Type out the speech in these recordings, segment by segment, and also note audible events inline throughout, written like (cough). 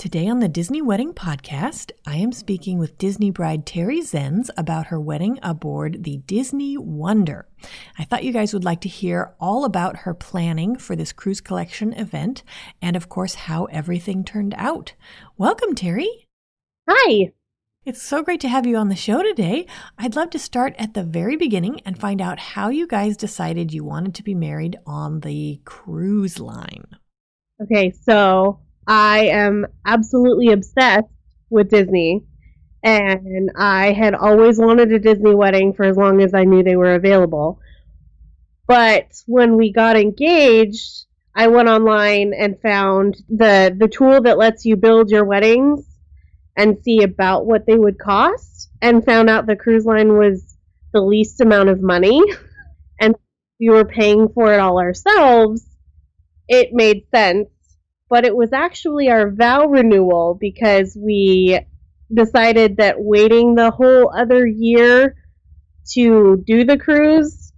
Today on the Disney Wedding Podcast, I am speaking with Disney bride Terry Zenz about her wedding aboard the Disney Wonder. I thought you guys would like to hear all about her planning for this cruise collection event and, of course, how everything turned out. Welcome, Terry. Hi. It's so great to have you on the show today. I'd love to start at the very beginning and find out how you guys decided you wanted to be married on the cruise line. Okay, so I am absolutely obsessed with Disney. And I had always wanted a Disney wedding for as long as I knew they were available. But when we got engaged, I went online and found the the tool that lets you build your weddings and see about what they would cost and found out the cruise line was the least amount of money (laughs) and we were paying for it all ourselves it made sense but it was actually our vow renewal because we decided that waiting the whole other year to do the cruise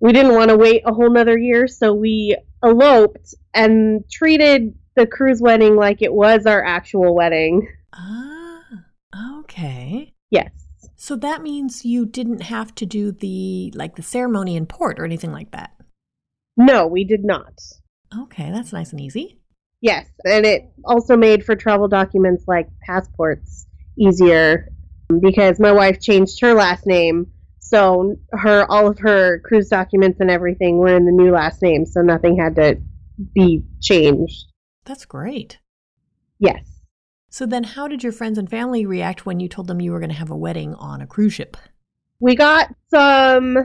we didn't want to wait a whole nother year so we eloped and treated the cruise wedding like it was our actual wedding Ah, okay. Yes. So that means you didn't have to do the like the ceremony in port or anything like that. No, we did not. Okay, that's nice and easy. Yes, and it also made for travel documents like passports easier because my wife changed her last name, so her all of her cruise documents and everything were in the new last name, so nothing had to be changed. That's great. Yes. So then how did your friends and family react when you told them you were going to have a wedding on a cruise ship? We got some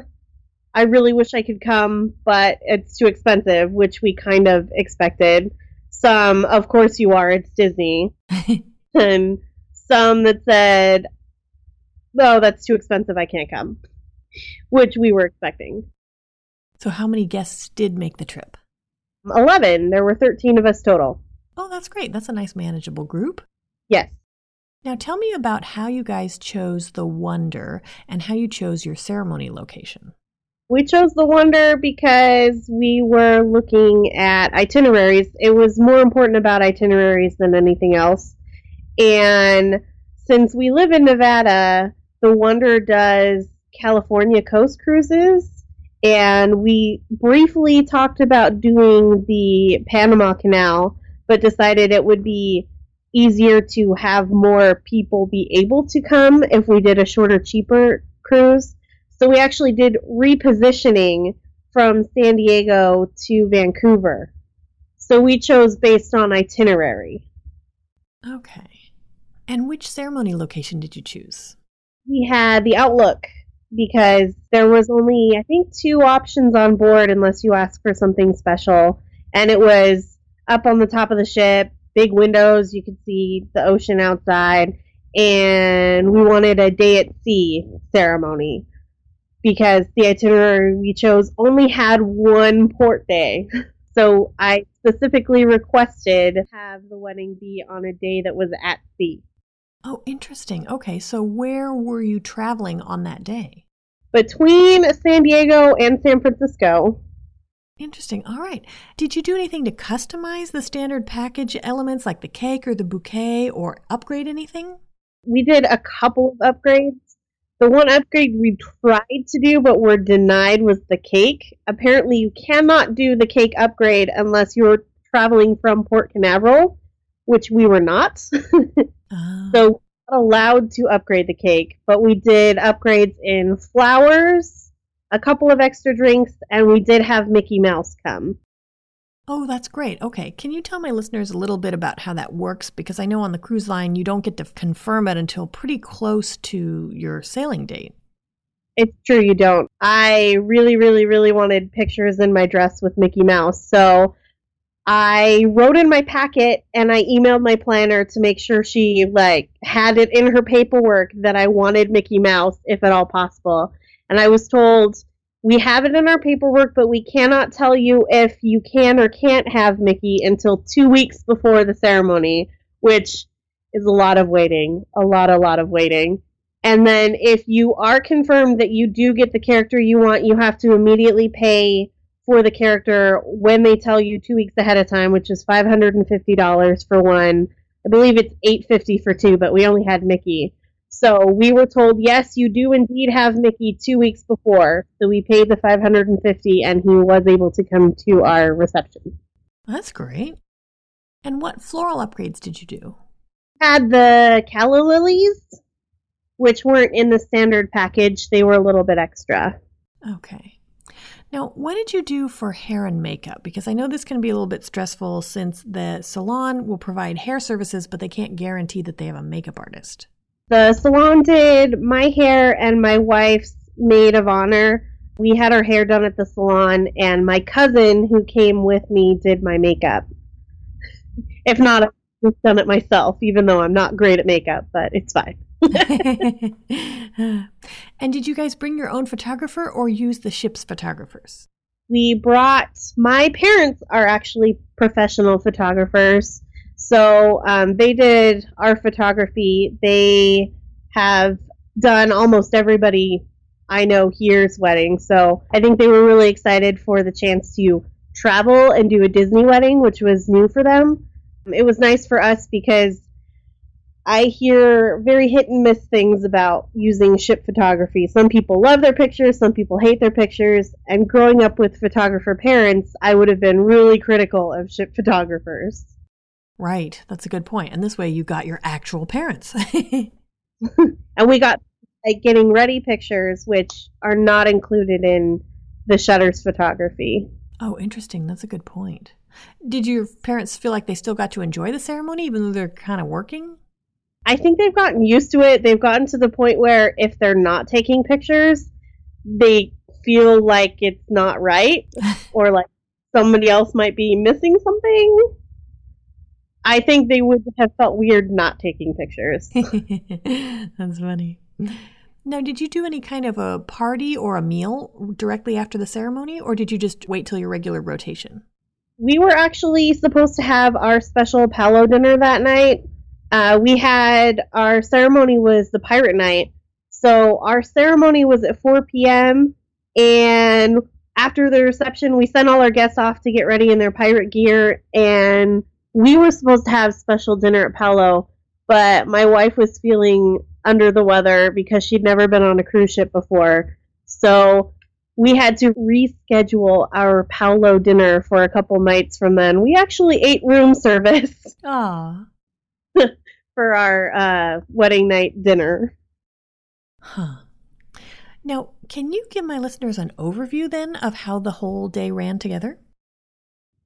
I really wish I could come, but it's too expensive, which we kind of expected. Some, of course you are, it's Disney. and (laughs) um, some that said, "No, oh, that's too expensive, I can't come." Which we were expecting. So how many guests did make the trip? 11. There were 13 of us total. Oh, that's great. That's a nice manageable group. Yes. Now tell me about how you guys chose the Wonder and how you chose your ceremony location. We chose the Wonder because we were looking at itineraries. It was more important about itineraries than anything else. And since we live in Nevada, the Wonder does California coast cruises. And we briefly talked about doing the Panama Canal, but decided it would be easier to have more people be able to come if we did a shorter, cheaper cruise. So we actually did repositioning from San Diego to Vancouver. So we chose based on itinerary. Okay. And which ceremony location did you choose? We had the Outlook because there was only, I think, two options on board unless you ask for something special. And it was up on the top of the ship big windows. You could see the ocean outside. And we wanted a day at sea ceremony because the itinerary we chose only had one port day. So I specifically requested have the wedding be on a day that was at sea. Oh, interesting. Okay, so where were you traveling on that day? Between San Diego and San Francisco. Interesting. All right. Did you do anything to customize the standard package elements like the cake or the bouquet or upgrade anything? We did a couple of upgrades. The one upgrade we tried to do but were denied was the cake. Apparently, you cannot do the cake upgrade unless you're traveling from Port Canaveral, which we were not. oh. (laughs) So, not allowed to upgrade the cake, but we did upgrades in flowers a couple of extra drinks, and we did have Mickey Mouse come. Oh, that's great. Okay. Can you tell my listeners a little bit about how that works? Because I know on the cruise line, you don't get to confirm it until pretty close to your sailing date. It's true, you don't. I really, really, really wanted pictures in my dress with Mickey Mouse. So I wrote in my packet and I emailed my planner to make sure she like had it in her paperwork that I wanted Mickey Mouse if at all possible. And I was told we have it in our paperwork, but we cannot tell you if you can or can't have Mickey until two weeks before the ceremony, which is a lot of waiting. A lot, a lot of waiting. And then if you are confirmed that you do get the character you want, you have to immediately pay for the character when they tell you two weeks ahead of time, which is five hundred and fifty dollars for one. I believe it's eight fifty for two, but we only had Mickey. So we were told, yes, you do indeed have Mickey two weeks before. So we paid the five hundred and fifty, and he was able to come to our reception. That's great. And what floral upgrades did you do? Had the calla lilies, which weren't in the standard package. They were a little bit extra. Okay. Now, what did you do for hair and makeup? Because I know this can be a little bit stressful since the salon will provide hair services, but they can't guarantee that they have a makeup artist. The salon did my hair and my wife's maid of honor. We had our hair done at the salon, and my cousin who came with me did my makeup. (laughs) If not, I've done it myself, even though I'm not great at makeup, but it's fine. (laughs) (laughs) and did you guys bring your own photographer or use the ship's photographers? We brought, my parents are actually professional photographers. So um, they did our photography. They have done almost everybody I know here's wedding. So I think they were really excited for the chance to travel and do a Disney wedding, which was new for them. It was nice for us because I hear very hit and miss things about using ship photography. Some people love their pictures, some people hate their pictures. And growing up with photographer parents, I would have been really critical of ship photographers. Right, that's a good point. And this way you got your actual parents. (laughs) and we got like getting ready pictures, which are not included in the shutters photography. Oh, interesting. That's a good point. Did your parents feel like they still got to enjoy the ceremony even though they're kind of working? I think they've gotten used to it. They've gotten to the point where if they're not taking pictures, they feel like it's not right (laughs) or like somebody else might be missing something. I think they would have felt weird not taking pictures. (laughs) That's funny. Now, did you do any kind of a party or a meal directly after the ceremony, or did you just wait till your regular rotation? We were actually supposed to have our special Palo dinner that night, uh, we had our ceremony was the pirate night. So our ceremony was at 4 p.m. and after the reception, we sent all our guests off to get ready in their pirate gear, and we were supposed to have special dinner at Palo, but my wife was feeling under the weather because she'd never been on a cruise ship before. So we had to reschedule our Palo dinner for a couple nights from then. We actually ate room service. (laughs) Aww. for our uh, wedding night dinner. Huh. Now, can you give my listeners an overview then of how the whole day ran together?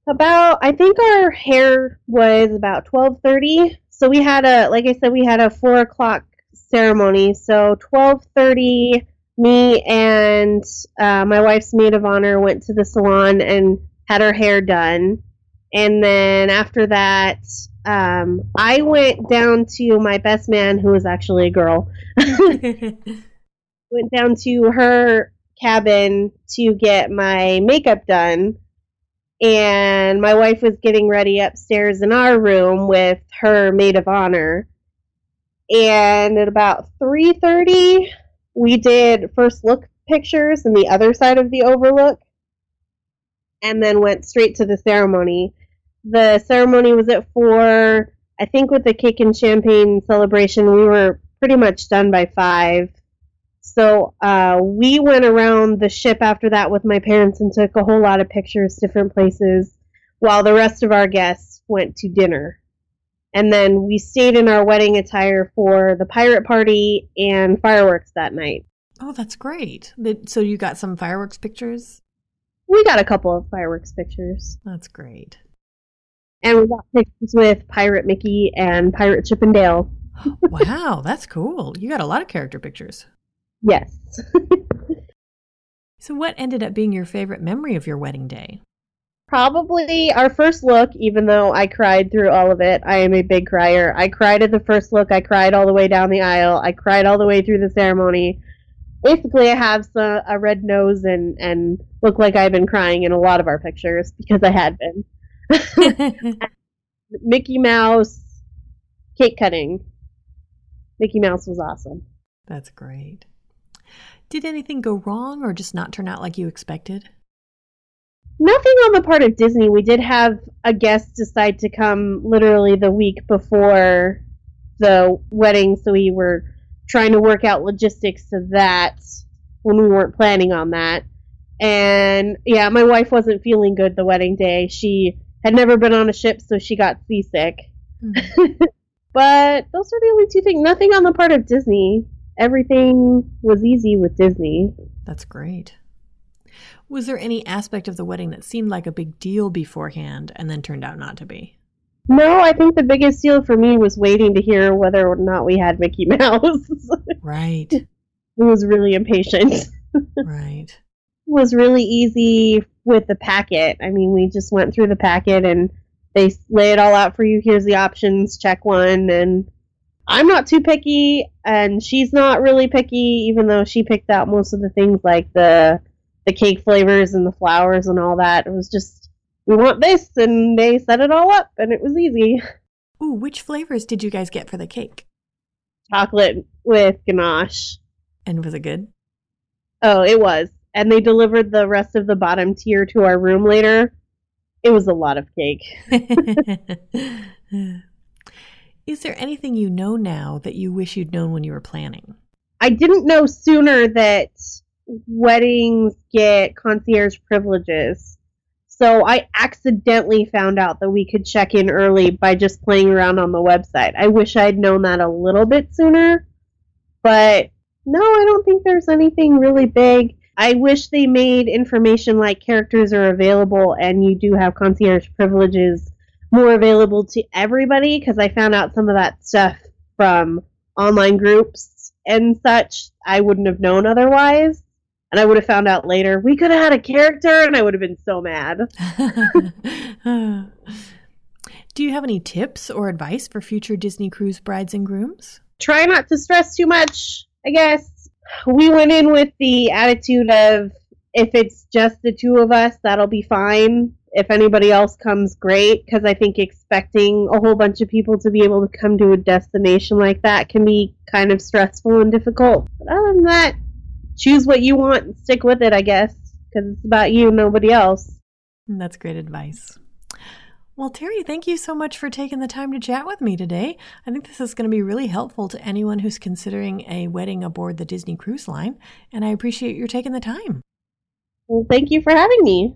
About, I think our hair was about twelve thirty. So we had a, like I said, we had a four o'clock ceremony. So twelve thirty, me and uh, my wife's maid of honor went to the salon and had her hair done. And then after that, um, I went down to my best man, who was actually a girl. (laughs) went down to her cabin to get my makeup done. And my wife was getting ready upstairs in our room with her maid of honor. And at about 3:30, we did first look pictures in the other side of the overlook and then went straight to the ceremony the ceremony was at four. I think with the cake and champagne celebration, we were pretty much done by five. So uh, we went around the ship after that with my parents and took a whole lot of pictures, different places, while the rest of our guests went to dinner. And then we stayed in our wedding attire for the pirate party and fireworks that night. Oh, that's great. So you got some fireworks pictures? We got a couple of fireworks pictures. That's great. And we got pictures with Pirate Mickey and Pirate Chip and Dale. (gasps) wow, that's cool. You got a lot of character pictures. Yes. so, what ended up being your favorite memory of your wedding day? Probably our first look, even though I cried through all of it. I am a big crier. I cried at the first look. I cried all the way down the aisle. I cried all the way through the ceremony. Basically, I have some, a red nose and, and look like I've been crying in a lot of our pictures because I had been. (laughs) (laughs) Mickey Mouse cake cutting. Mickey Mouse was awesome. That's great. Did anything go wrong or just not turn out like you expected? Nothing on the part of Disney. We did have a guest decide to come literally the week before the wedding, so we were trying to work out logistics of that when we weren't planning on that. And yeah, my wife wasn't feeling good the wedding day. She had never been on a ship, so she got seasick. Mm-hmm. (laughs) but those are the only two things. Nothing on the part of Disney. Everything was easy with Disney. That's great. Was there any aspect of the wedding that seemed like a big deal beforehand and then turned out not to be? No, I think the biggest deal for me was waiting to hear whether or not we had Mickey Mouse. (laughs) right. It was really impatient. (laughs) right. It was really easy with the packet. I mean, we just went through the packet and they lay it all out for you. Here's the options, check one. And I'm not too picky, and she's not really picky, even though she picked out most of the things like the the cake flavors and the flowers and all that. It was just, we want this, and they set it all up, and it was easy. Ooh, which flavors did you guys get for the cake? Chocolate with ganache. And was it good? Oh, it was. And they delivered the rest of the bottom tier to our room later. It was a lot of cake. (laughs) (laughs) Is there anything you know now that you wish you'd known when you were planning? I didn't know sooner that weddings get concierge privileges. So I accidentally found out that we could check in early by just playing around on the website. I wish I'd known that a little bit sooner. But no, I don't think there's anything really big. I wish they made information like characters are available and you do have concierge privileges more available to everybody because I found out some of that stuff from online groups and such I wouldn't have known otherwise and I would have found out later we could have had a character, and I would have been so mad. (laughs) Do you have any tips or advice for future Disney cruise brides and grooms? Try not to stress too much, I guess. We went in with the attitude of if it's just the two of us, that'll be fine. If anybody else comes, great. Because I think expecting a whole bunch of people to be able to come to a destination like that can be kind of stressful and difficult. But other than that, choose what you want and stick with it, I guess, because it's about you, nobody else. That's great advice. Well, Terry, thank you so much for taking the time to chat with me today. I think this is going to be really helpful to anyone who's considering a wedding aboard the Disney Cruise Line, and I appreciate your taking the time. Well, thank you for having me.